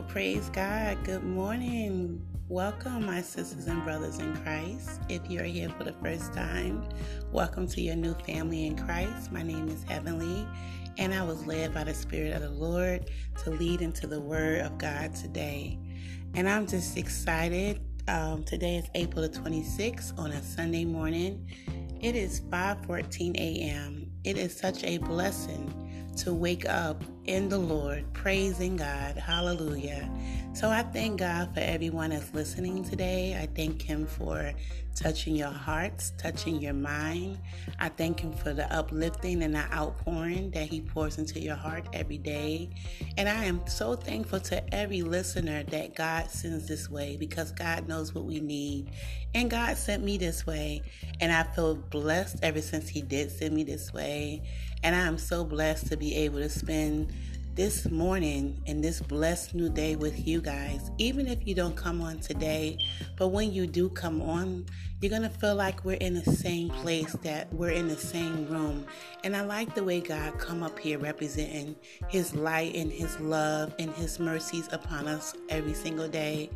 Praise God. Good morning. Welcome, my sisters and brothers in Christ. If you're here for the first time, welcome to your new family in Christ. My name is Heavenly, and I was led by the Spirit of the Lord to lead into the Word of God today. And I'm just excited. Um, today is April the 26th on a Sunday morning. It is 5:14 a.m. It is such a blessing to wake up in the Lord, praising God. Hallelujah. So I thank God for everyone that's listening today. I thank Him for touching your hearts, touching your mind. I thank Him for the uplifting and the outpouring that He pours into your heart every day. And I am so thankful to every listener that God sends this way because God knows what we need. And God sent me this way. And I feel blessed ever since He did send me this way. And I am so blessed to be able to spend this morning and this blessed new day with you guys. Even if you don't come on today, but when you do come on, you're going to feel like we're in the same place, that we're in the same room. And I like the way God come up here representing his light and his love and his mercies upon us every single day.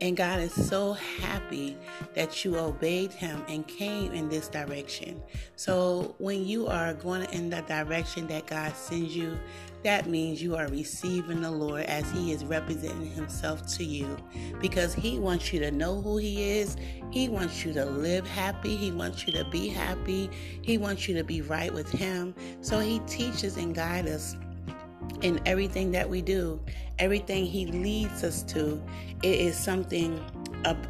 And God is so happy that you obeyed him and came in this direction. So when you are going in the direction that God sends you, that means you are receiving the Lord as He is representing Himself to you because He wants you to know who He is. He wants you to live happy. He wants you to be happy. He wants you to be right with Him. So He teaches and guides us in everything that we do. Everything He leads us to, it is something,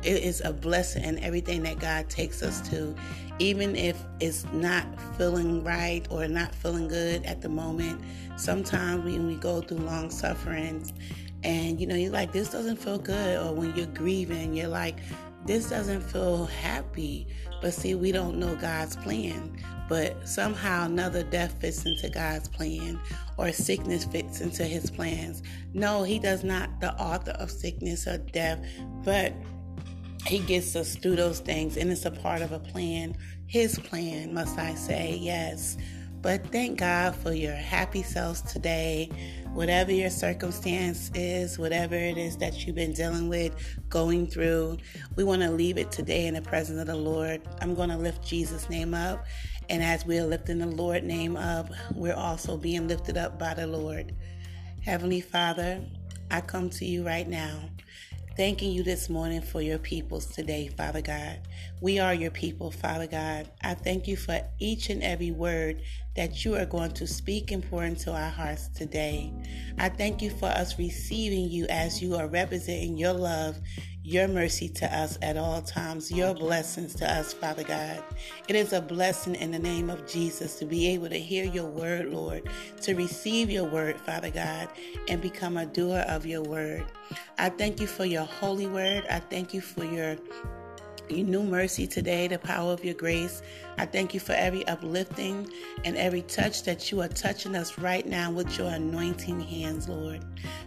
it is a blessing in everything that God takes us to even if it's not feeling right or not feeling good at the moment. Sometimes when we go through long sufferings and you know, you're like, this doesn't feel good, or when you're grieving, you're like, this doesn't feel happy. But see, we don't know God's plan. But somehow another death fits into God's plan, or sickness fits into his plans. No, he does not the author of sickness or death, but he gets us through those things and it's a part of a plan his plan must i say yes but thank god for your happy selves today whatever your circumstance is whatever it is that you've been dealing with going through we want to leave it today in the presence of the lord. I'm going to lift jesus name up and as we're lifting the lord name up we're also being lifted up by the lord. Heavenly father i come to you right now Thanking you this morning for your peoples today, Father God. We are your people, Father God. I thank you for each and every word that you are going to speak and pour into our hearts today. I thank you for us receiving you as you are representing your love your mercy to us at all times, your blessings to us, Father God. It is a blessing in the name of Jesus to be able to hear your word, Lord, to receive your word, Father God, and become a doer of your word. I thank you for your holy word. I thank you for your new mercy today, the power of your grace. I thank you for every uplifting and every touch that you are touching us right now with your anointing hands, Lord.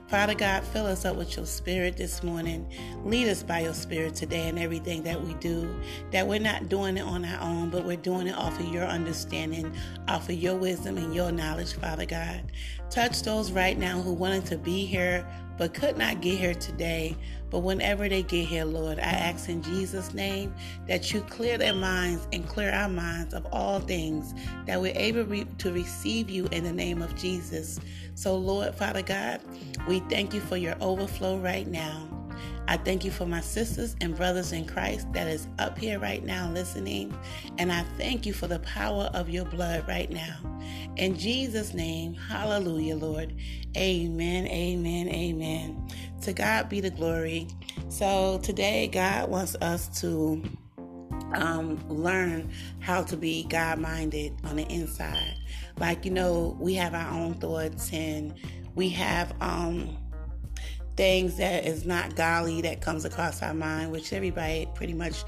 Father God, fill us up with your spirit this morning. Lead us by your spirit today in everything that we do. That we're not doing it on our own, but we're doing it off of your understanding, off of your wisdom and your knowledge, Father God. Touch those right now who wanted to be here but could not get here today. But whenever they get here, Lord, I ask in Jesus' name that you clear their minds and clear our minds of all things, that we're able to receive you in the name of Jesus. So, Lord, Father God, we thank you for your overflow right now. I thank you for my sisters and brothers in Christ that is up here right now listening. And I thank you for the power of your blood right now. In Jesus' name, hallelujah, Lord. Amen, amen, amen. To God be the glory. So today, God wants us to um, learn how to be God minded on the inside. Like, you know, we have our own thoughts and we have, um, things that is not godly that comes across our mind, which everybody pretty much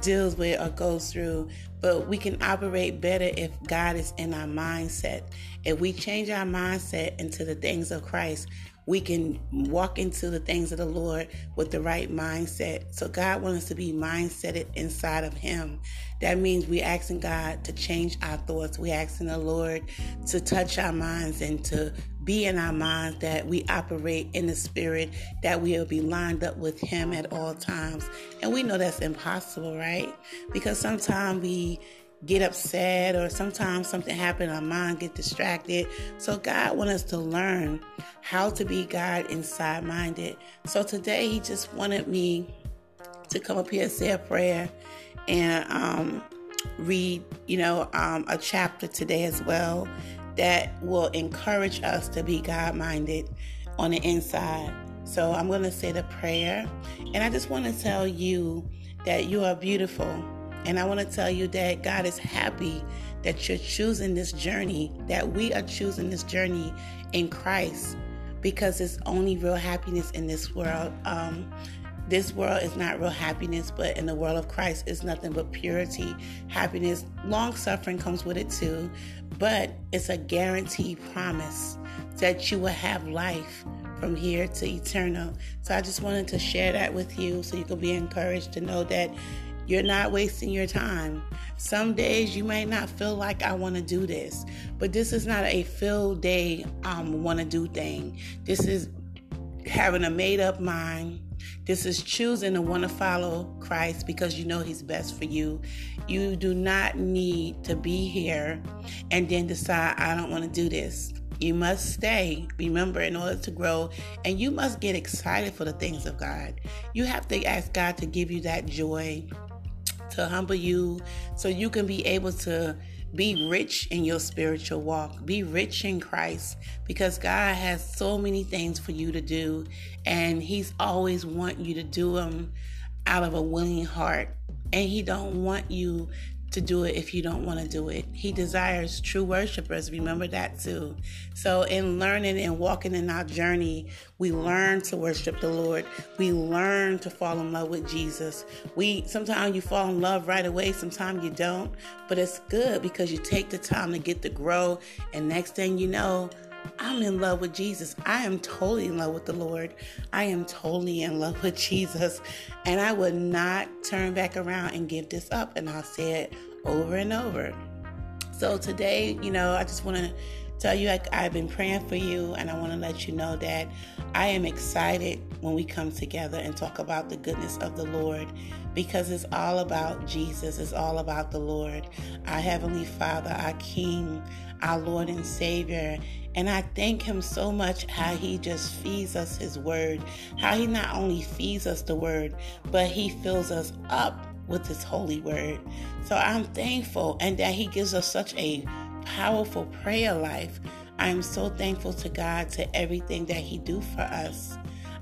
deals with or goes through. but we can operate better if God is in our mindset. If we change our mindset into the things of Christ, we can walk into the things of the Lord with the right mindset. So God wants us to be mindseted inside of Him. That means we asking God to change our thoughts. We asking the Lord to touch our minds and to be in our minds that we operate in the spirit, that we'll be lined up with Him at all times. And we know that's impossible, right? Because sometimes we get upset or sometimes something happens, our mind get distracted. So God wants us to learn how to be God inside minded. So today he just wanted me to come up here, and say a prayer, and um, read, you know, um, a chapter today as well that will encourage us to be God minded on the inside. So I'm going to say the prayer, and I just want to tell you that you are beautiful and I want to tell you that God is happy that you're choosing this journey, that we are choosing this journey in Christ because it's only real happiness in this world. Um, this world is not real happiness, but in the world of Christ, it's nothing but purity, happiness. Long suffering comes with it too, but it's a guaranteed promise that you will have life from here to eternal. So I just wanted to share that with you so you can be encouraged to know that you're not wasting your time. Some days you may not feel like I want to do this, but this is not a feel day um want to do thing. This is having a made up mind. This is choosing to want to follow Christ because you know He's best for you. You do not need to be here and then decide, I don't want to do this. You must stay, remember, in order to grow, and you must get excited for the things of God. You have to ask God to give you that joy, to humble you so you can be able to be rich in your spiritual walk. Be rich in Christ because God has so many things for you to do and he's always want you to do them out of a willing heart. And he don't want you to do it if you don't want to do it. He desires true worshipers. Remember that too. So, in learning and walking in our journey, we learn to worship the Lord. We learn to fall in love with Jesus. We sometimes you fall in love right away, sometimes you don't, but it's good because you take the time to get to grow. And next thing you know, I'm in love with Jesus. I am totally in love with the Lord. I am totally in love with Jesus. And I would not turn back around and give this up. And I'll say it over and over. So today, you know, I just want to tell you I, I've been praying for you, and I want to let you know that I am excited when we come together and talk about the goodness of the Lord because it's all about Jesus, it's all about the Lord, our Heavenly Father, our King, our Lord and Savior. And I thank Him so much how He just feeds us His Word, how He not only feeds us the Word, but He fills us up with His holy word. So I'm thankful and that He gives us such a powerful prayer life. I am so thankful to God to everything that He do for us.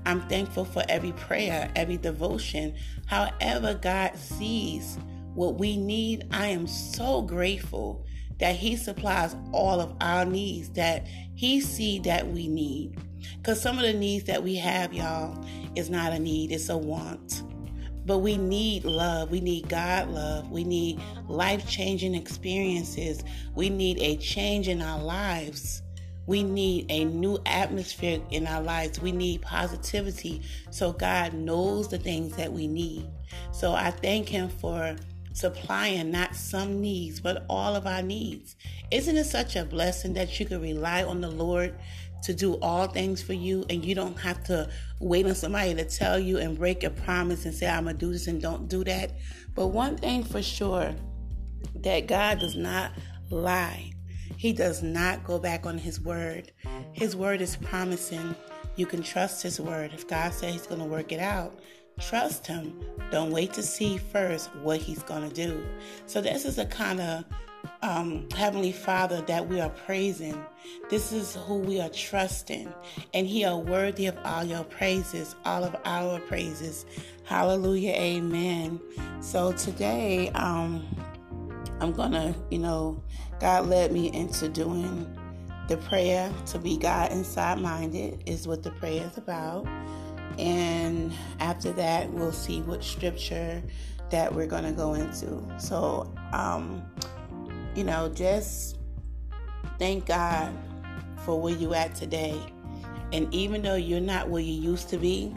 I'm thankful for every prayer, every devotion. However, God sees what we need, I am so grateful that He supplies all of our needs that He see that we need. Because some of the needs that we have, y'all, is not a need, it's a want. But we need love. We need God love. We need life changing experiences. We need a change in our lives. We need a new atmosphere in our lives. We need positivity. So God knows the things that we need. So I thank Him for supplying not some needs, but all of our needs. Isn't it such a blessing that you can rely on the Lord to do all things for you and you don't have to wait on somebody to tell you and break a promise and say, I'm going to do this and don't do that. But one thing for sure that God does not lie. He does not go back on his word. His word is promising. You can trust his word. If God says he's going to work it out, trust him. Don't wait to see first what he's going to do. So this is a kind of um, Heavenly Father that we are praising. This is who we are trusting. And He are worthy of all your praises, all of our praises. Hallelujah. Amen. So today, um, I'm gonna, you know, God led me into doing the prayer to be God inside minded is what the prayer is about. And after that, we'll see what scripture that we're to go into. So um, you know, just thank God for where you at today. And even though you're not where you used to be,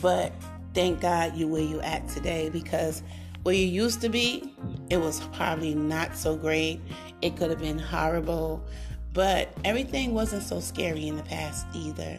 but thank God you where you at today because where you used to be, it was probably not so great. It could have been horrible, but everything wasn't so scary in the past either.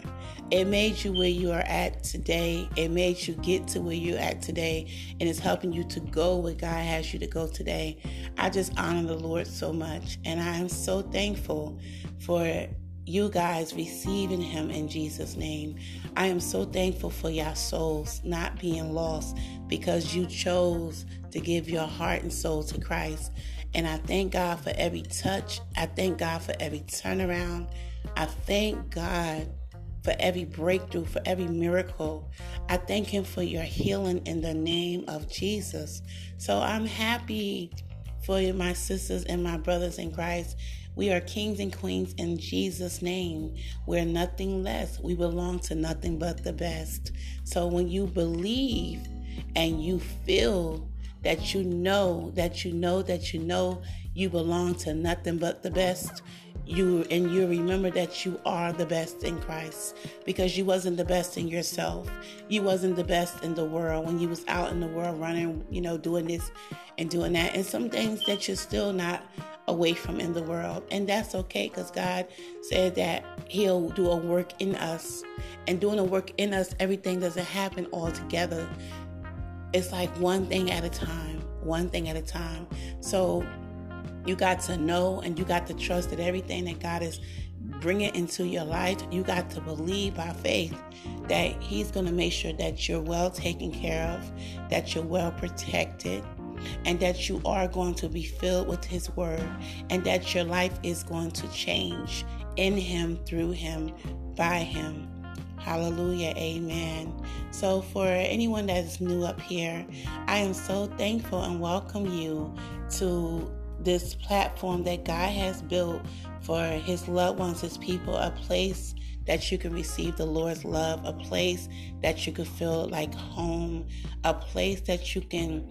It made you where you are at today. It made you get to where you're at today, and it's helping you to go where God has you to go today. I just honor the Lord so much, and I am so thankful for you guys receiving him in Jesus' name. I am so thankful for your souls not being lost because you chose to give your heart and soul to Christ. And I thank God for every touch. I thank God for every turnaround. I thank God for every breakthrough, for every miracle. I thank Him for your healing in the name of Jesus. So I'm happy for you, my sisters and my brothers in Christ we are kings and queens in Jesus' name. We're nothing less. We belong to nothing but the best. So when you believe and you feel that you know, that you know, that you know you belong to nothing but the best, you and you remember that you are the best in Christ because you wasn't the best in yourself. You wasn't the best in the world when you was out in the world running, you know, doing this and doing that and some things that you're still not away from in the world. And that's okay because God said that He'll do a work in us. And doing a work in us, everything doesn't happen all together. It's like one thing at a time, one thing at a time. So you got to know and you got to trust that everything that God is bringing into your life, you got to believe by faith that He's going to make sure that you're well taken care of, that you're well protected, and that you are going to be filled with His Word, and that your life is going to change in Him, through Him, by Him. Hallelujah. Amen. So, for anyone that is new up here, I am so thankful and welcome you to this platform that God has built for His loved ones, His people, a place that you can receive the Lord's love, a place that you can feel like home, a place that you can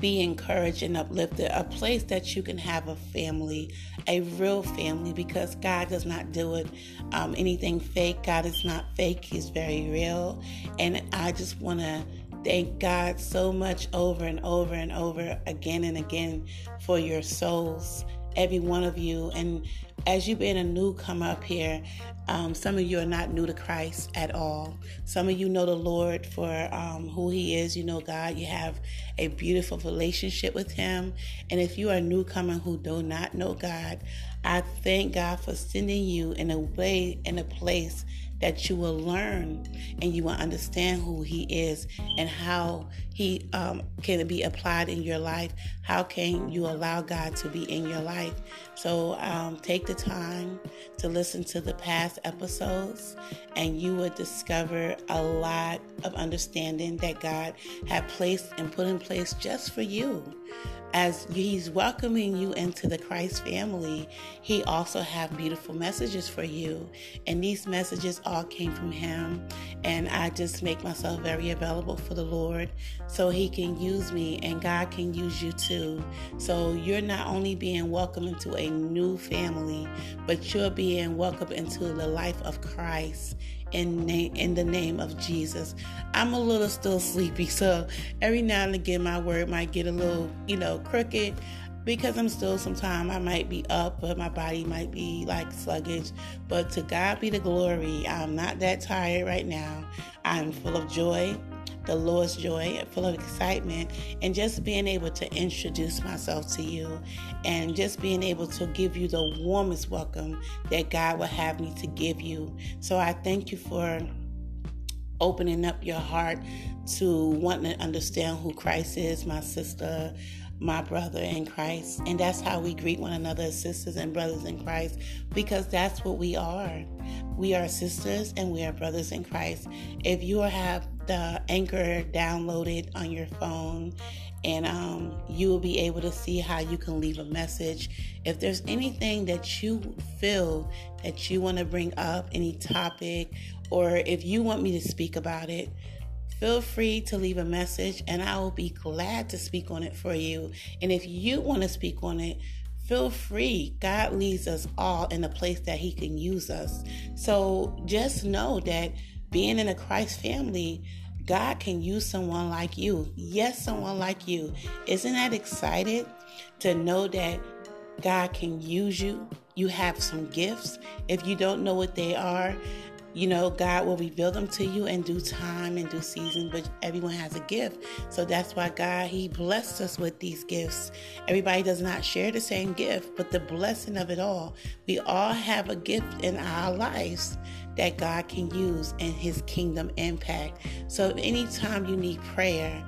be encouraged and uplifted, a place that you can have a family, a real family, because God does not do it um, anything fake. God is not fake, He's very real. And I just want to thank God so much over and over and over again and again for your souls, every one of you. And as you've been a newcomer up here, um, some of you are not new to Christ at all. Some of you know the Lord for um, who He is. You know God. You have a beautiful relationship with Him. And if you are a newcomer who do not know God, I thank God for sending you in a way, in a place that you will learn and you will understand who He is and how He um, can be applied in your life. How can you allow God to be in your life? So um, take the time to listen to the past episodes, and you will discover a lot of understanding that God had placed and put in place just for you as he's welcoming you into the Christ family, he also have beautiful messages for you. And these messages all came from him. And I just make myself very available for the Lord so he can use me and God can use you too. So you're not only being welcomed into a new family, but you're being welcomed into the life of Christ in name in the name of Jesus. I'm a little still sleepy, so every now and again my word might get a little, you know, crooked because I'm still sometimes I might be up, but my body might be like sluggish. But to God be the glory. I'm not that tired right now. I'm full of joy the Lord's joy, and full of excitement, and just being able to introduce myself to you and just being able to give you the warmest welcome that God will have me to give you. So I thank you for opening up your heart to wanting to understand who Christ is, my sister my brother in Christ. And that's how we greet one another as sisters and brothers in Christ because that's what we are. We are sisters and we are brothers in Christ. If you have the anchor downloaded on your phone and um, you will be able to see how you can leave a message if there's anything that you feel that you want to bring up any topic or if you want me to speak about it feel free to leave a message and I will be glad to speak on it for you. And if you want to speak on it, feel free. God leads us all in a place that He can use us. So just know that being in a Christ family, God can use someone like you. Yes, someone like you. Isn't that excited to know that God can use you? You have some gifts. If you don't know what they are, you know, God will reveal them to you in due time and due season, but everyone has a gift. So that's why God, He blessed us with these gifts. Everybody does not share the same gift, but the blessing of it all, we all have a gift in our lives that God can use in His kingdom impact. So anytime you need prayer,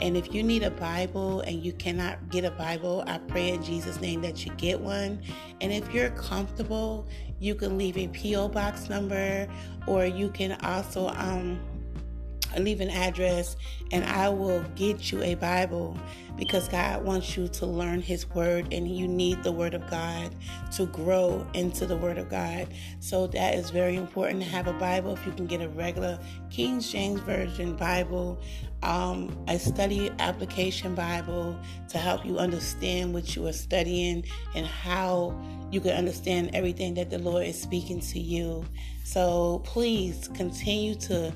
and if you need a Bible and you cannot get a Bible, I pray in Jesus' name that you get one. And if you're comfortable, you can leave a P.O. box number or you can also um, leave an address and I will get you a Bible because God wants you to learn His Word and you need the Word of God to grow into the Word of God. So that is very important to have a Bible. If you can get a regular King James Version Bible, um, a study application Bible to help you understand what you are studying and how you can understand everything that the Lord is speaking to you. So please continue to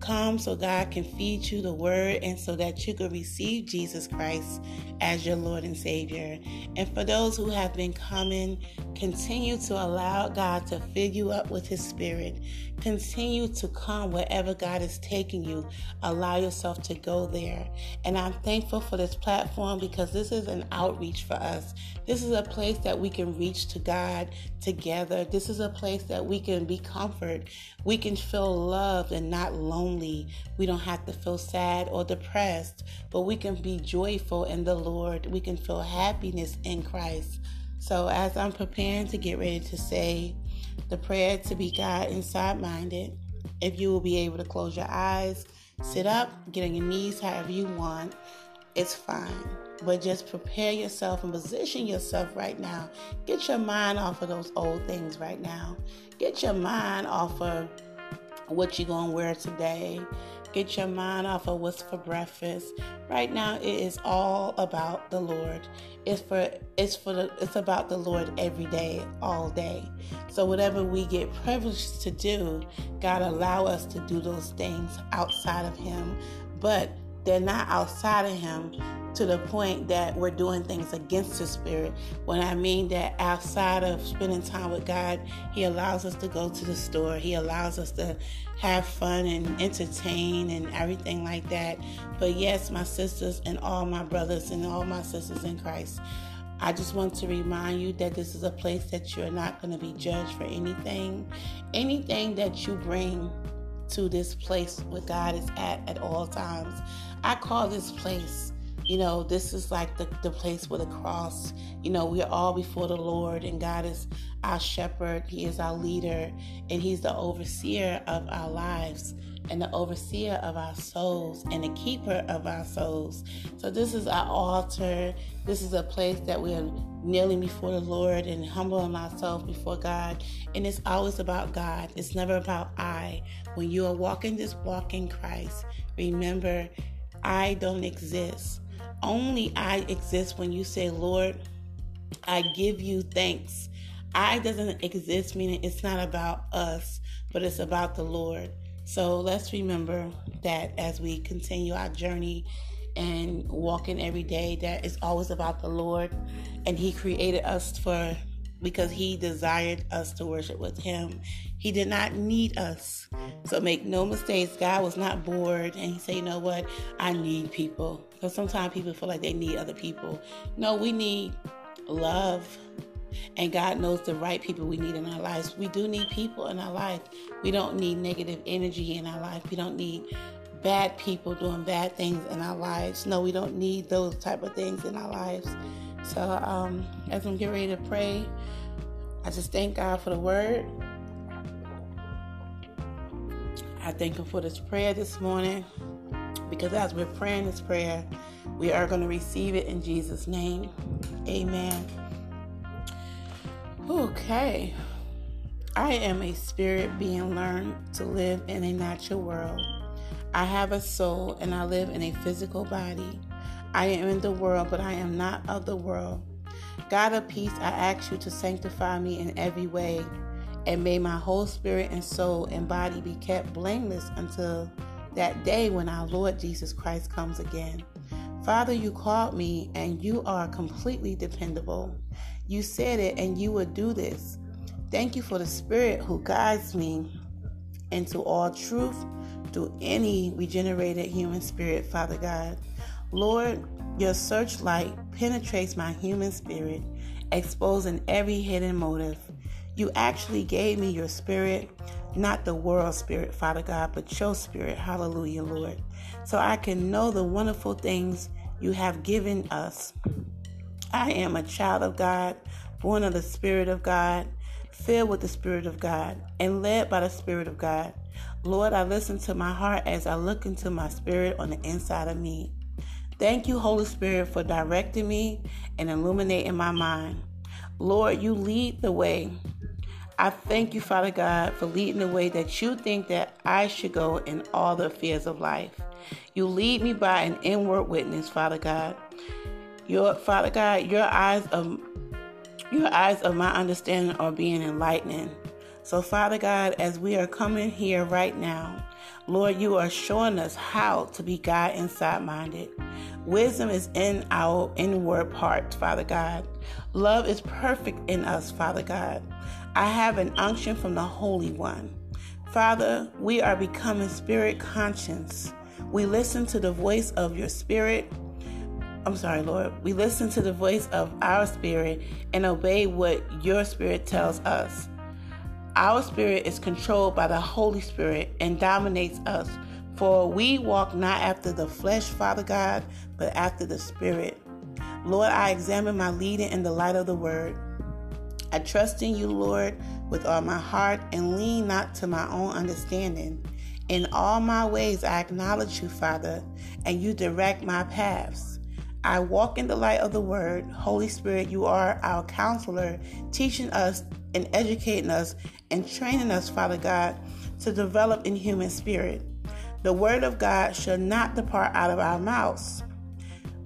Come so God can feed you the word and so that you can receive Jesus Christ as your Lord and Savior. And for those who have been coming, continue to allow God to fill you up with His Spirit. Continue to come wherever God is taking you. Allow yourself to go there. And I'm thankful for this platform because this is an outreach for us. This is a place that we can reach to God together. This is a place that we can be comfort. We can feel loved and not lonely. We don't have to feel sad or depressed, but we can be joyful in the Lord. We can feel happiness in Christ. So, as I'm preparing to get ready to say the prayer to be God inside minded, if you will be able to close your eyes, sit up, get on your knees however you want, it's fine. But just prepare yourself and position yourself right now. Get your mind off of those old things right now. Get your mind off of what you're going to wear today. Get your mind off of what's for breakfast. Right now, it is all about the Lord. It's for it's for the, it's about the Lord every day, all day. So whatever we get privileged to do, God allow us to do those things outside of Him. But they're not outside of Him to the point that we're doing things against the Spirit. When I mean that outside of spending time with God, He allows us to go to the store, He allows us to have fun and entertain and everything like that. But yes, my sisters and all my brothers and all my sisters in Christ. I just want to remind you that this is a place that you're not going to be judged for anything. Anything that you bring to this place where God is at at all times. I call this place, you know, this is like the, the place with a cross. You know, we're all before the Lord, and God is our shepherd, He is our leader, and He's the overseer of our lives and the overseer of our souls and the keeper of our souls. So, this is our altar. This is a place that we are kneeling before the Lord and humbling ourselves before God. And it's always about God, it's never about I. When you are walking this walk in Christ, remember I don't exist. Only I exist when you say, Lord, I give you thanks. I doesn't exist, meaning it's not about us, but it's about the Lord. So let's remember that as we continue our journey and walking every day, that it's always about the Lord. And He created us for because he desired us to worship with him. He did not need us. So make no mistakes, God was not bored and he said, you know what? I need people. Because sometimes people feel like they need other people. No, we need love. And God knows the right people we need in our lives. We do need people in our life. We don't need negative energy in our life. We don't need bad people doing bad things in our lives. No, we don't need those type of things in our lives. So um, as I'm getting ready to pray, I just thank God for the word. I thank Him for this prayer this morning because as we're praying this prayer, we are going to receive it in Jesus' name. Amen. Okay. I am a spirit being learned to live in a natural world. I have a soul and I live in a physical body. I am in the world, but I am not of the world. God of peace, I ask you to sanctify me in every way, and may my whole spirit and soul and body be kept blameless until that day when our Lord Jesus Christ comes again. Father, you called me and you are completely dependable. You said it and you would do this. Thank you for the Spirit who guides me into all truth through any regenerated human spirit, Father God. Lord, your searchlight penetrates my human spirit, exposing every hidden motive. You actually gave me your spirit, not the world spirit, Father God, but your spirit. Hallelujah, Lord. So I can know the wonderful things you have given us. I am a child of God, born of the Spirit of God, filled with the Spirit of God, and led by the Spirit of God. Lord, I listen to my heart as I look into my spirit on the inside of me. Thank you, Holy Spirit, for directing me and illuminating my mind. Lord, you lead the way. I thank you, Father God, for leading the way that you think that I should go in all the affairs of life. You lead me by an inward witness, Father God. Your Father God, your eyes of your eyes of my understanding are being enlightened. So, Father God, as we are coming here right now, Lord, you are showing us how to be God inside minded. Wisdom is in our inward part, Father God. Love is perfect in us, Father God. I have an unction from the Holy One. Father, we are becoming spirit conscious. We listen to the voice of your spirit. I'm sorry, Lord. We listen to the voice of our spirit and obey what your spirit tells us. Our spirit is controlled by the Holy Spirit and dominates us. For we walk not after the flesh, Father God, but after the Spirit. Lord, I examine my leading in the light of the Word. I trust in you, Lord, with all my heart and lean not to my own understanding. In all my ways, I acknowledge you, Father, and you direct my paths. I walk in the light of the Word. Holy Spirit, you are our counselor, teaching us and educating us and training us, Father God, to develop in human spirit. The Word of God shall not depart out of our mouths.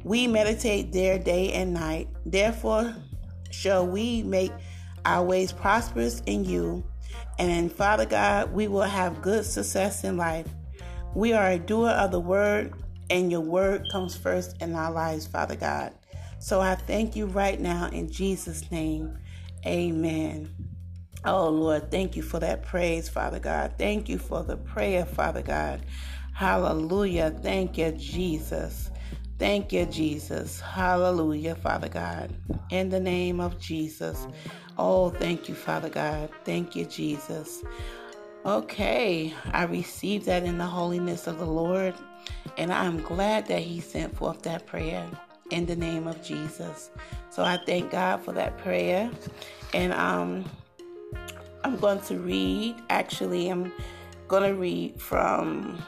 We meditate there day and night. Therefore, shall we make our ways prosperous in you and in Father God, we will have good success in life. We are a doer of the word, and your word comes first in our lives, Father God. So I thank you right now in Jesus' name. Amen. Oh Lord, thank you for that praise, Father God. Thank you for the prayer, Father God. Hallelujah. Thank you, Jesus. Thank you, Jesus. Hallelujah, Father God. In the name of Jesus. Oh, thank you, Father God. Thank you, Jesus. Okay, I received that in the holiness of the Lord, and I'm glad that He sent forth that prayer in the name of Jesus. So I thank God for that prayer, and um, I'm going to read. Actually, I'm going to read from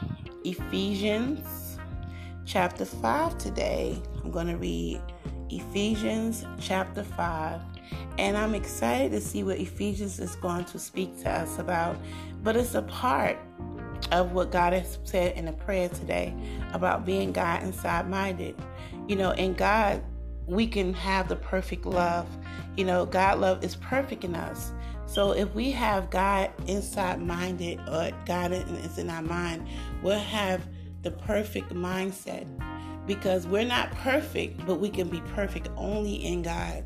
Ephesians chapter 5 today. I'm going to read Ephesians chapter 5 and I'm excited to see what Ephesians is going to speak to us about. But it's a part of what God has said in the prayer today about being God inside minded. You know, in God, we can have the perfect love. You know, God love is perfect in us. So if we have God inside minded or God is in our mind, we'll have the perfect mindset because we're not perfect, but we can be perfect only in God,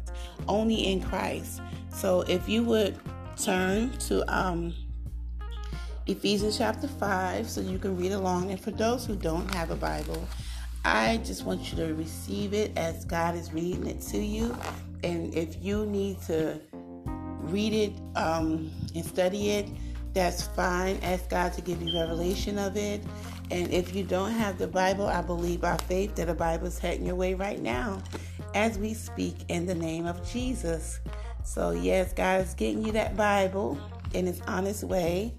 only in Christ. So if you would turn to um, Ephesians chapter 5 so you can read along. And for those who don't have a Bible, I just want you to receive it as God is reading it to you. And if you need to read it um, and study it, that's fine. Ask God to give you revelation of it. And if you don't have the Bible, I believe by faith that the Bible is heading your way right now as we speak in the name of Jesus. So, yes, God is getting you that Bible in His honest way.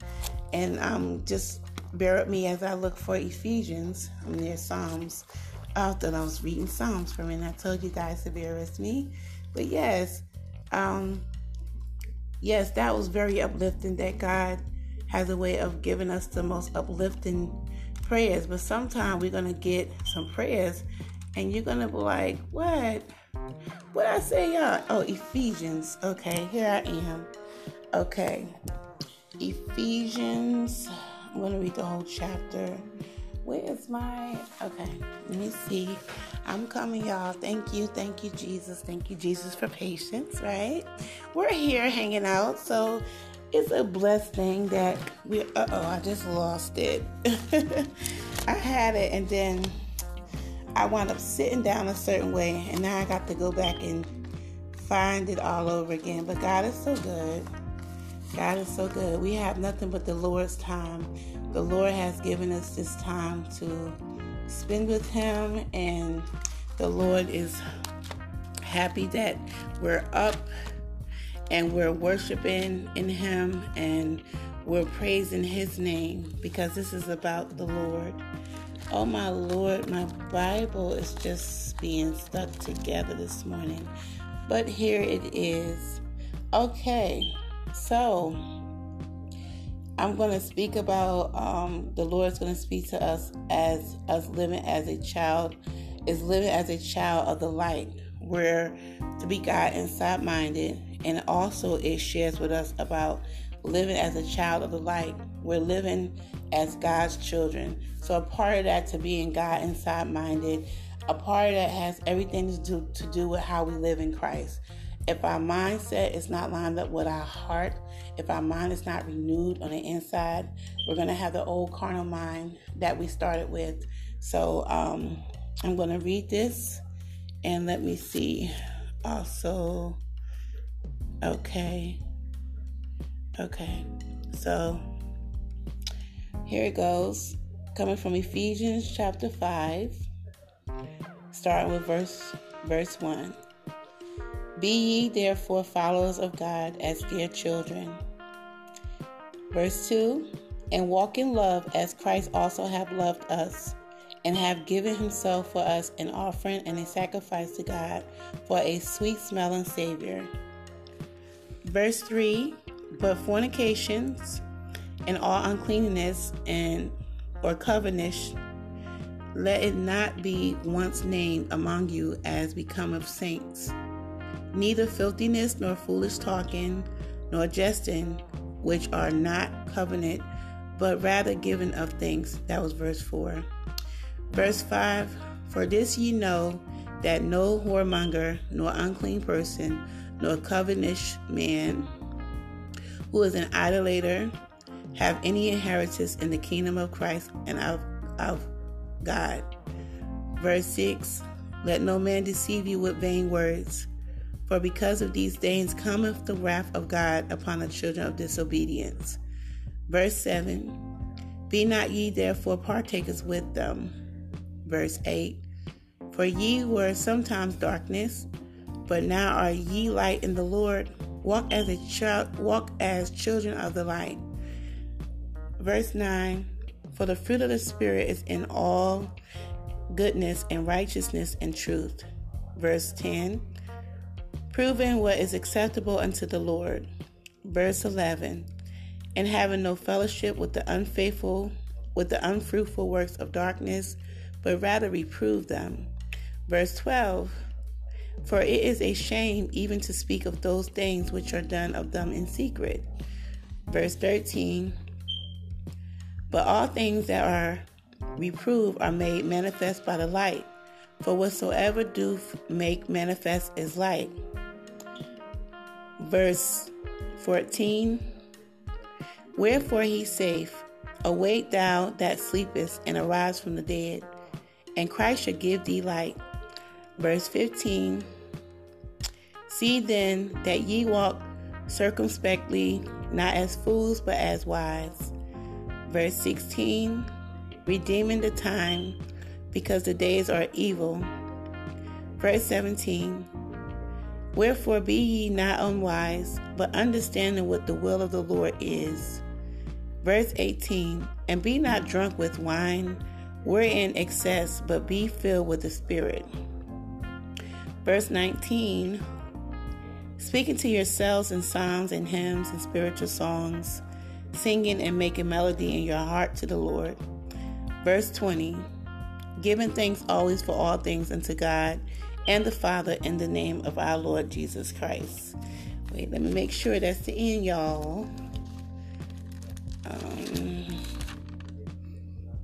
And um, just bear with me as I look for Ephesians. I'm near Psalms. I thought I was reading Psalms for a minute. I told you guys to bear with me. But yes, um, yes, that was very uplifting that God has a way of giving us the most uplifting prayers, but sometimes we're gonna get some prayers and you're gonna be like, What? What I say, y'all? Oh, Ephesians. Okay, here I am. Okay. Ephesians. I'm gonna read the whole chapter. Where is my okay? Let me see. I'm coming, y'all. Thank you, thank you, Jesus. Thank you, Jesus, for patience, right? We're here hanging out, so it's a blessed thing that we uh oh, I just lost it. I had it and then I wound up sitting down a certain way and now I got to go back and find it all over again. But God is so good. God is so good. We have nothing but the Lord's time. The Lord has given us this time to spend with Him, and the Lord is happy that we're up and we're worshiping in Him and we're praising His name because this is about the Lord. Oh my Lord, my Bible is just being stuck together this morning. But here it is. Okay, so I'm going to speak about um, the Lord's going to speak to us as us living as a child, is living as a child of the light. We're to be God inside minded, and also it shares with us about living as a child of the light. We're living as God's children. So a part of that to being God inside minded, a part of that has everything to do to do with how we live in Christ. If our mindset is not lined up with our heart, if our mind is not renewed on the inside, we're going to have the old carnal mind that we started with. So um, I'm going to read this and let me see. Also, okay. Okay. So here it goes. Coming from Ephesians chapter 5, starting with verse verse 1. Be ye therefore followers of God as dear children. Verse 2 And walk in love as Christ also hath loved us, and have given himself for us an offering and a sacrifice to God for a sweet smelling Savior. Verse 3 But fornications and all uncleanness and or covetousness let it not be once named among you as becometh saints neither filthiness, nor foolish talking, nor jesting, which are not covenant, but rather given of things. That was verse 4. Verse 5 For this ye know that no whoremonger, nor unclean person, nor covetous man, who is an idolater, have any inheritance in the kingdom of Christ and of, of God. Verse 6 Let no man deceive you with vain words. For because of these things cometh the wrath of God upon the children of disobedience. Verse 7 Be not ye therefore partakers with them. Verse 8 For ye were sometimes darkness, but now are ye light in the Lord. Walk as a child, walk as children of the light. Verse 9 For the fruit of the Spirit is in all goodness and righteousness and truth. Verse 10 proving what is acceptable unto the Lord. Verse 11 And having no fellowship with the unfaithful, with the unfruitful works of darkness, but rather reprove them. Verse 12 For it is a shame even to speak of those things which are done of them in secret. Verse 13 But all things that are reproved are made manifest by the light. For whatsoever doth make manifest is light verse 14 Wherefore he saith, Awake thou that sleepest, and arise from the dead, and Christ shall give thee light. Verse 15 See then that ye walk circumspectly, not as fools, but as wise. Verse 16 Redeeming the time, because the days are evil. Verse 17 Wherefore be ye not unwise, but understanding what the will of the Lord is. Verse 18 And be not drunk with wine, wherein excess, but be filled with the Spirit. Verse 19 Speaking to yourselves in psalms and hymns and spiritual songs, singing and making melody in your heart to the Lord. Verse 20 Giving thanks always for all things unto God and the Father in the name of our Lord Jesus Christ. Wait, let me make sure that's the end, y'all. Um,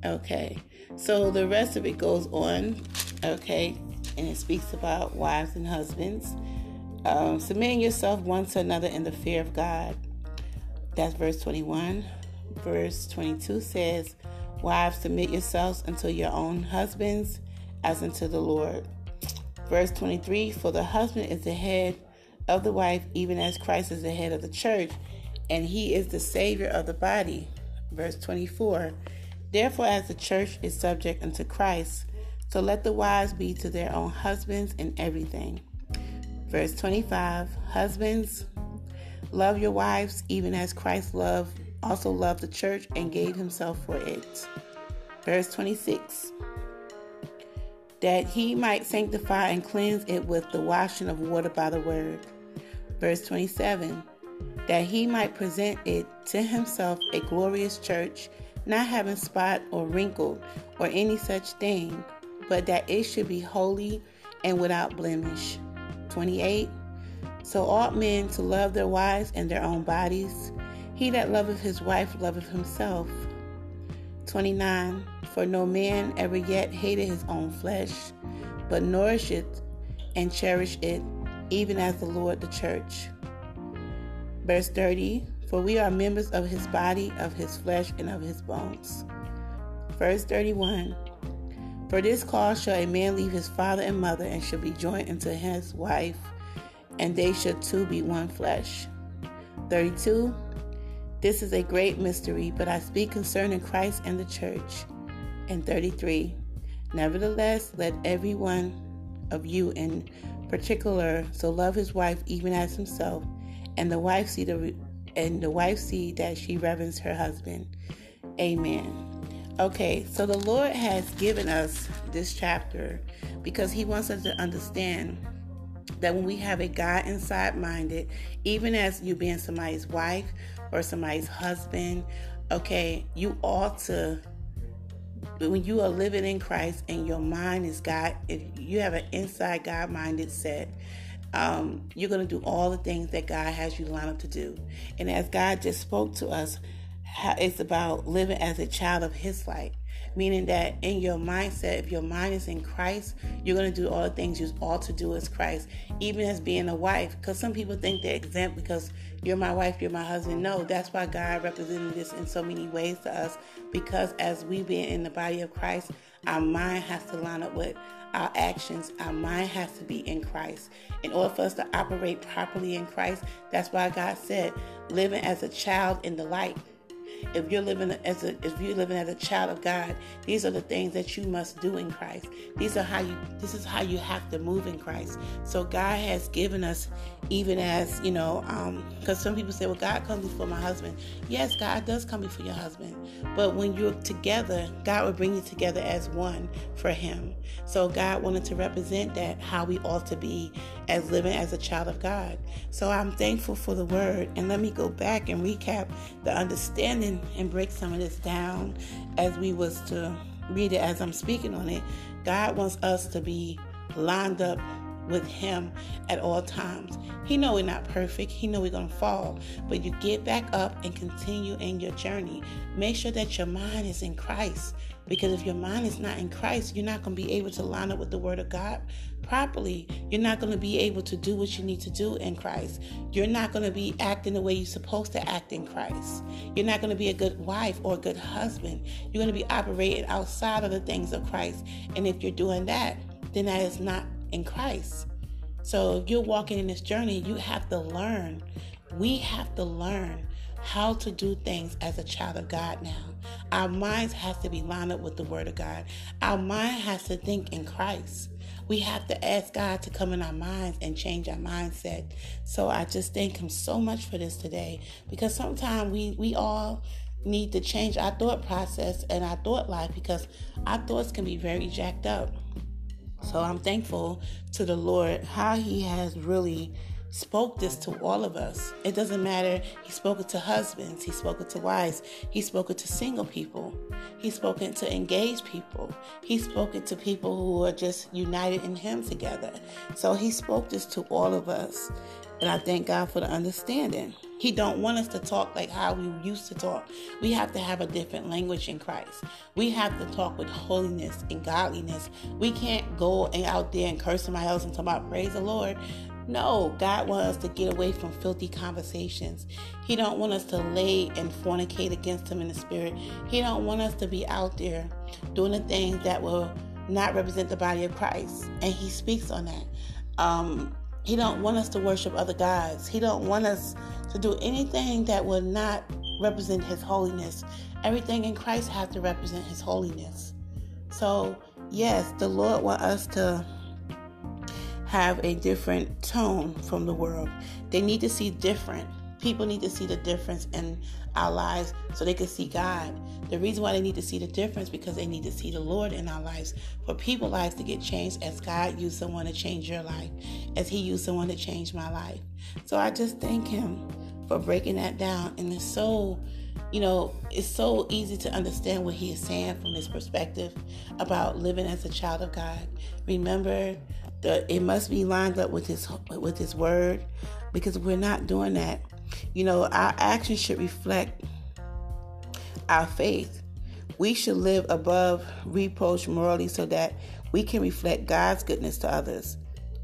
okay, so the rest of it goes on, okay, and it speaks about wives and husbands. Um, submitting yourself one to another in the fear of God. That's verse 21. Verse 22 says, Wives, submit yourselves unto your own husbands as unto the Lord. Verse 23 For the husband is the head of the wife, even as Christ is the head of the church, and he is the Savior of the body. Verse 24 Therefore, as the church is subject unto Christ, so let the wives be to their own husbands in everything. Verse 25 Husbands, love your wives, even as Christ loved, also loved the church and gave himself for it. Verse 26 That he might sanctify and cleanse it with the washing of water by the word. Verse 27 That he might present it to himself a glorious church, not having spot or wrinkle or any such thing, but that it should be holy and without blemish. 28 So ought men to love their wives and their own bodies. He that loveth his wife loveth himself. 29 For no man ever yet hated his own flesh, but nourisheth and cherisheth it even as the Lord the church. Verse 30 For we are members of his body, of his flesh, and of his bones. Verse 31 For this cause shall a man leave his father and mother, and shall be joined unto his wife, and they shall two be one flesh. 32 This is a great mystery, but I speak concerning Christ and the church. And 33 Nevertheless, let every one of you in particular so love his wife even as himself, and the wife see the and the wife see that she reverence her husband. Amen. Okay, so the Lord has given us this chapter because He wants us to understand that when we have a God inside minded, even as you being somebody's wife or somebody's husband, okay, you ought to when you are living in Christ and your mind is God, if you have an inside God minded set, um, you're going to do all the things that God has you lined up to do. And as God just spoke to us, it's about living as a child of His light meaning that in your mindset, if your mind is in Christ, you're going to do all the things you ought to do as Christ, even as being a wife. Because some people think they're exempt because you're my wife, you're my husband. No, that's why God represented this in so many ways to us. Because as we being in the body of Christ, our mind has to line up with our actions. Our mind has to be in Christ. In order for us to operate properly in Christ, that's why God said, living as a child in the light if you're living as a if you're living as a child of God, these are the things that you must do in Christ. These are how you this is how you have to move in Christ. So God has given us even as, you know, um, because some people say, Well, God comes before my husband. Yes, God does come before your husband. But when you're together, God will bring you together as one for him. So God wanted to represent that how we ought to be as living as a child of God. So I'm thankful for the word. And let me go back and recap the understanding and break some of this down as we was to read it as I'm speaking on it. God wants us to be lined up with him at all times. He know we're not perfect. He know we're going to fall, but you get back up and continue in your journey. Make sure that your mind is in Christ. Because if your mind is not in Christ, you're not going to be able to line up with the Word of God properly. You're not going to be able to do what you need to do in Christ. You're not going to be acting the way you're supposed to act in Christ. You're not going to be a good wife or a good husband. You're going to be operating outside of the things of Christ. And if you're doing that, then that is not in Christ. So if you're walking in this journey, you have to learn. We have to learn how to do things as a child of God now. Our minds has to be lined up with the Word of God. Our mind has to think in Christ. We have to ask God to come in our minds and change our mindset. So I just thank Him so much for this today because sometimes we, we all need to change our thought process and our thought life because our thoughts can be very jacked up. So I'm thankful to the Lord how He has really spoke this to all of us. It doesn't matter. He spoke it to husbands, he spoke it to wives, he spoke it to single people, he spoke it to engaged people, he spoke it to people who are just united in him together. So he spoke this to all of us. And I thank God for the understanding. He don't want us to talk like how we used to talk. We have to have a different language in Christ. We have to talk with holiness and godliness. We can't go and out there and curse somebody else and talk about praise the Lord. No, God wants us to get away from filthy conversations. He don't want us to lay and fornicate against him in the spirit. He don't want us to be out there doing the things that will not represent the body of Christ. And he speaks on that. Um, he don't want us to worship other gods. He don't want us to do anything that will not represent his holiness. Everything in Christ has to represent his holiness. So, yes, the Lord want us to have a different tone from the world. They need to see different. People need to see the difference in our lives so they can see God. The reason why they need to see the difference because they need to see the Lord in our lives. For people lives to get changed as God used someone to change your life, as He used someone to change my life. So I just thank Him for breaking that down. And it's so you know, it's so easy to understand what he is saying from his perspective about living as a child of God. Remember, the, it must be lined up with his with his word, because we're not doing that, you know, our actions should reflect our faith. We should live above reproach morally so that we can reflect God's goodness to others.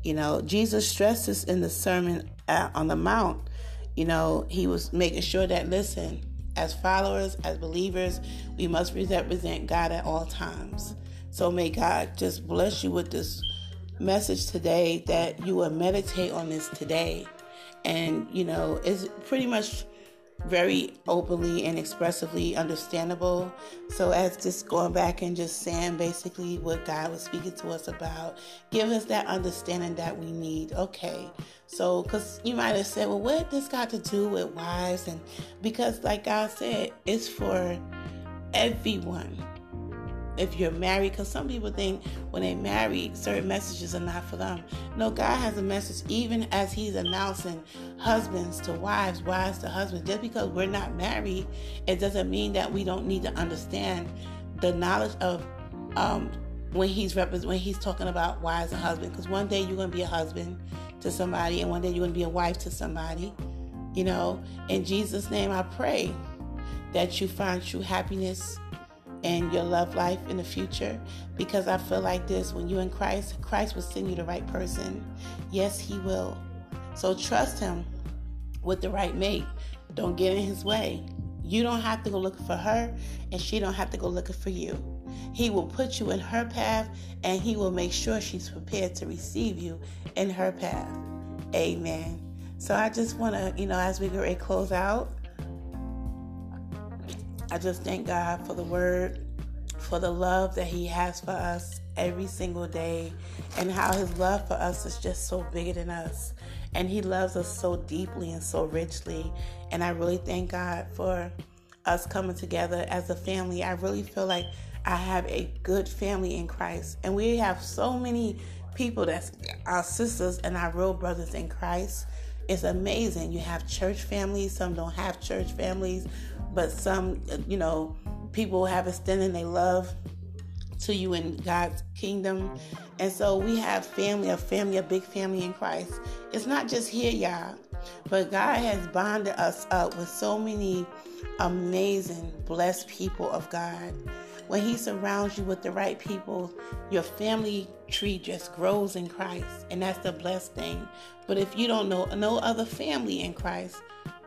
You know, Jesus stressed this in the Sermon on the Mount. You know, he was making sure that, listen, as followers, as believers, we must represent God at all times. So may God just bless you with this message today that you will meditate on this today. And, you know, it's pretty much very openly and expressively understandable. So, as just going back and just saying basically what God was speaking to us about, give us that understanding that we need. Okay, so because you might have said, well, what this got to do with wives? And because, like God said, it's for everyone if you're married because some people think when they marry certain messages are not for them. No god has a message even as he's announcing husbands to wives wives to husbands. Just because we're not married it doesn't mean that we don't need to understand the knowledge of um, when he's when he's talking about wives and husbands. Because one day you're going to be a husband to somebody and one day you're going to be a wife to somebody you know? In jesus name i pray that you find true happiness and your love life in the future because I feel like this when you're in Christ, Christ will send you the right person. Yes, He will. So trust Him with the right mate. Don't get in His way. You don't have to go looking for her, and she don't have to go looking for you. He will put you in her path, and He will make sure she's prepared to receive you in her path. Amen. So I just want to, you know, as we get ready to close out, I just thank God for the word, for the love that He has for us every single day, and how His love for us is just so bigger than us. And He loves us so deeply and so richly. And I really thank God for us coming together as a family. I really feel like I have a good family in Christ. And we have so many people that's our sisters and our real brothers in Christ. It's amazing. You have church families, some don't have church families but some, you know, people have extended their love to you in God's kingdom. And so we have family, a family, a big family in Christ. It's not just here, y'all, but God has bonded us up with so many amazing, blessed people of God. When He surrounds you with the right people, your family tree just grows in Christ, and that's the blessed thing. But if you don't know no other family in Christ,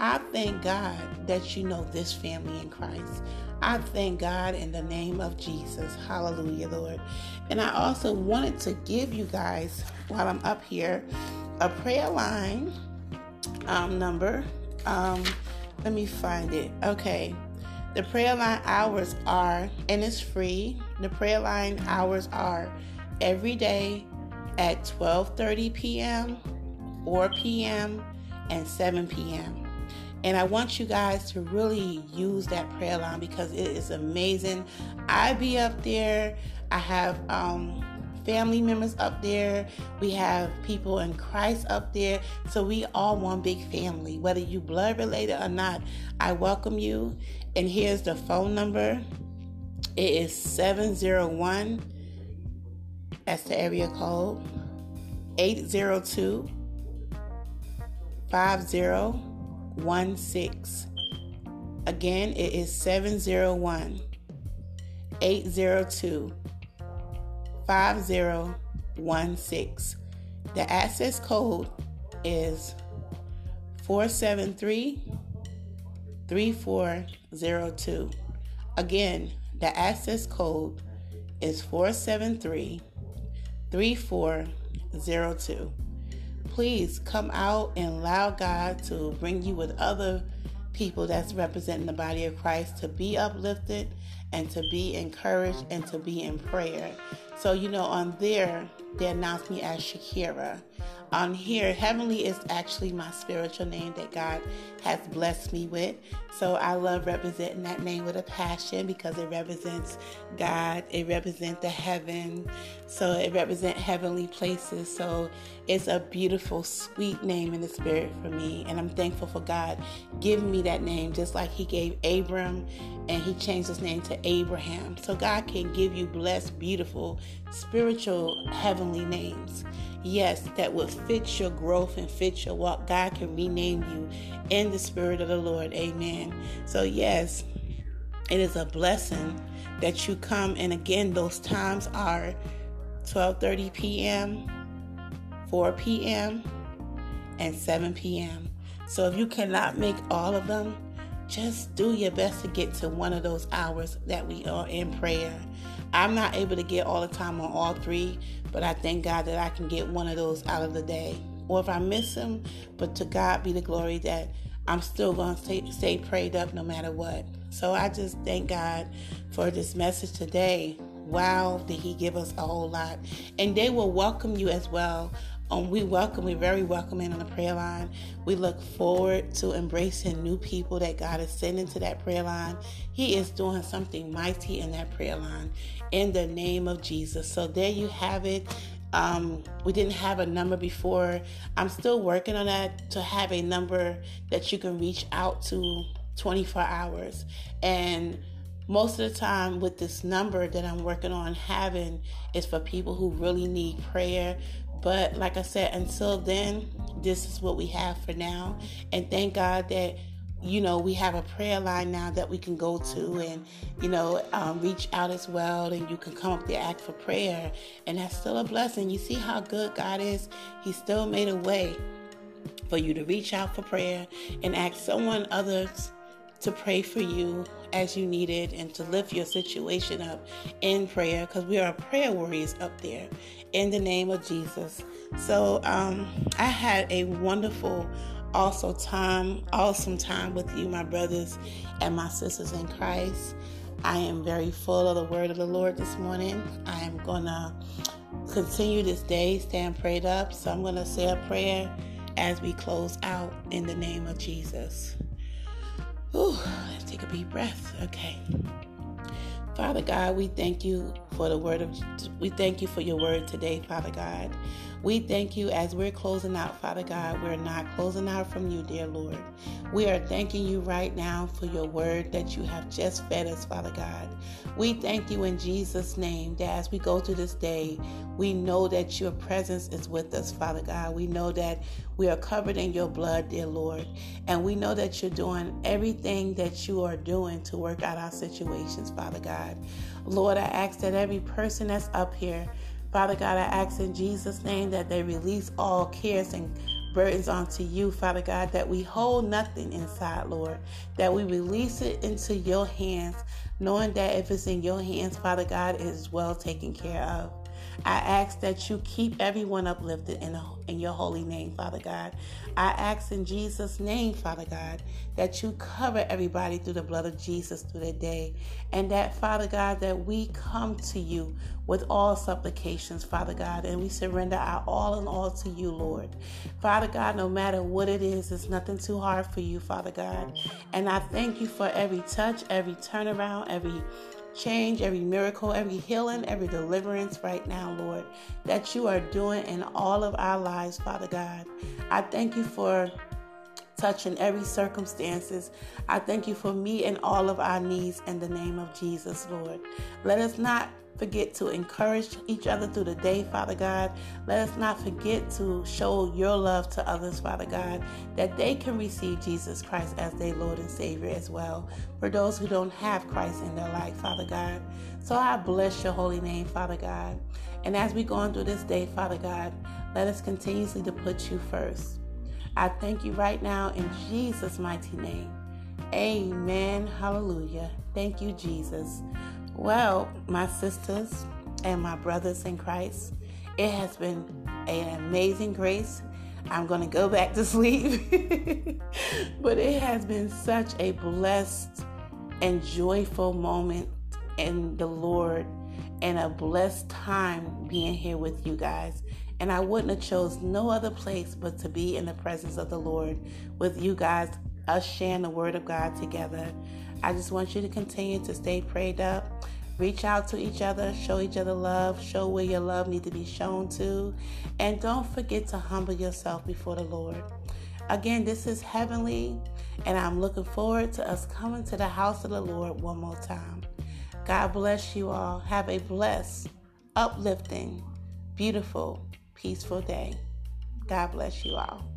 I thank God that you know this family in Christ. I thank God in the name of Jesus. Hallelujah, Lord. And I also wanted to give you guys, while I'm up here, a prayer line um, number. Um, let me find it. Okay. The prayer line hours are, and it's free. The prayer line hours are every day at 12:30 p.m., 4 p.m., and 7 p.m. And I want you guys to really use that prayer line because it is amazing. I be up there. I have um, family members up there. We have people in Christ up there. So we all one big family. Whether you blood related or not, I welcome you. And here's the phone number. It is 701. That's the area code. 802 5016. Again, it is 701 802 5016. The access code is 473 3402. Again, the access code is 473 3402. Please come out and allow God to bring you with other people that's representing the body of Christ to be uplifted and to be encouraged and to be in prayer. So, you know, on there, they announced me as Shakira. On here, Heavenly is actually my spiritual name that God has blessed me with. So I love representing that name with a passion because it represents God, it represents the heaven, so it represents heavenly places. So it's a beautiful, sweet name in the spirit for me. And I'm thankful for God giving me that name, just like He gave Abram and He changed his name to Abraham. So God can give you blessed, beautiful, spiritual, heavenly names yes, that will fit your growth and fit your walk. God can rename you in the spirit of the Lord. Amen. So, yes, it is a blessing that you come and again those times are 12:30 p.m., 4 p.m., and 7 p.m. So if you cannot make all of them, just do your best to get to one of those hours that we are in prayer. I'm not able to get all the time on all three, but I thank God that I can get one of those out of the day. Or if I miss them, but to God be the glory that I'm still going to stay, stay prayed up no matter what. So I just thank God for this message today. Wow, did He give us a whole lot. And they will welcome you as well um, we welcome, we're very welcoming on the prayer line. We look forward to embracing new people that God is sending to that prayer line. He is doing something mighty in that prayer line in the name of Jesus. So there you have it. Um, we didn't have a number before. I'm still working on that to have a number that you can reach out to 24 hours. And most of the time with this number that I'm working on having is for people who really need prayer, but like I said, until then, this is what we have for now. And thank God that you know we have a prayer line now that we can go to and you know um, reach out as well. And you can come up there ask for prayer. And that's still a blessing. You see how good god is? He still made a way for you to reach out for prayer and ask someone others to pray for you as you need it and to lift your situation up in prayer because we are prayer warriors up there in the name of Jesus. So um, I had a wonderful, also time, awesome time with you, my brothers and my sisters in Christ. I am very full of the word of the Lord this morning. I am gonna continue this day, stand prayed up. So I'm gonna say a prayer as we close out in the name of Jesus. Let's take a deep breath. Okay. Father God, we thank you for the word of we thank you for your word today, Father God. We thank you as we're closing out, Father God. We're not closing out from you, dear Lord. We are thanking you right now for your word that you have just fed us, Father God. We thank you in Jesus' name that as we go through this day, we know that your presence is with us, Father God. We know that we are covered in your blood, dear Lord. And we know that you're doing everything that you are doing to work out our situations, Father God. Lord, I ask that every person that's up here, Father God, I ask in Jesus' name that they release all cares and burdens onto you, Father God, that we hold nothing inside, Lord, that we release it into your hands, knowing that if it's in your hands, Father God, it is well taken care of. I ask that you keep everyone uplifted in, in your holy name, Father God. I ask in Jesus' name, Father God, that you cover everybody through the blood of Jesus through the day. And that, Father God, that we come to you with all supplications, Father God, and we surrender our all and all to you, Lord. Father God, no matter what it is, it's nothing too hard for you, Father God. And I thank you for every touch, every turnaround, every change, every miracle, every healing, every deliverance right now, Lord, that you are doing in all of our lives, Father God. I thank you for touching every circumstances. I thank you for me and all of our needs in the name of Jesus, Lord. Let us not forget to encourage each other through the day, Father God. Let us not forget to show your love to others, Father God, that they can receive Jesus Christ as their Lord and Savior as well. For those who don't have Christ in their life, Father God. So I bless your holy name, Father God. And as we go on through this day, Father God, let us continuously to put you first. I thank you right now in Jesus' mighty name. Amen. Hallelujah. Thank you, Jesus. Well, my sisters and my brothers in Christ, it has been an amazing grace. I'm going to go back to sleep. but it has been such a blessed and joyful moment in the Lord and a blessed time being here with you guys. And I wouldn't have chose no other place but to be in the presence of the Lord with you guys, us sharing the word of God together. I just want you to continue to stay prayed up. Reach out to each other, show each other love, show where your love needs to be shown to, and don't forget to humble yourself before the Lord. Again, this is heavenly, and I'm looking forward to us coming to the house of the Lord one more time. God bless you all. Have a blessed, uplifting, beautiful, peaceful day. God bless you all.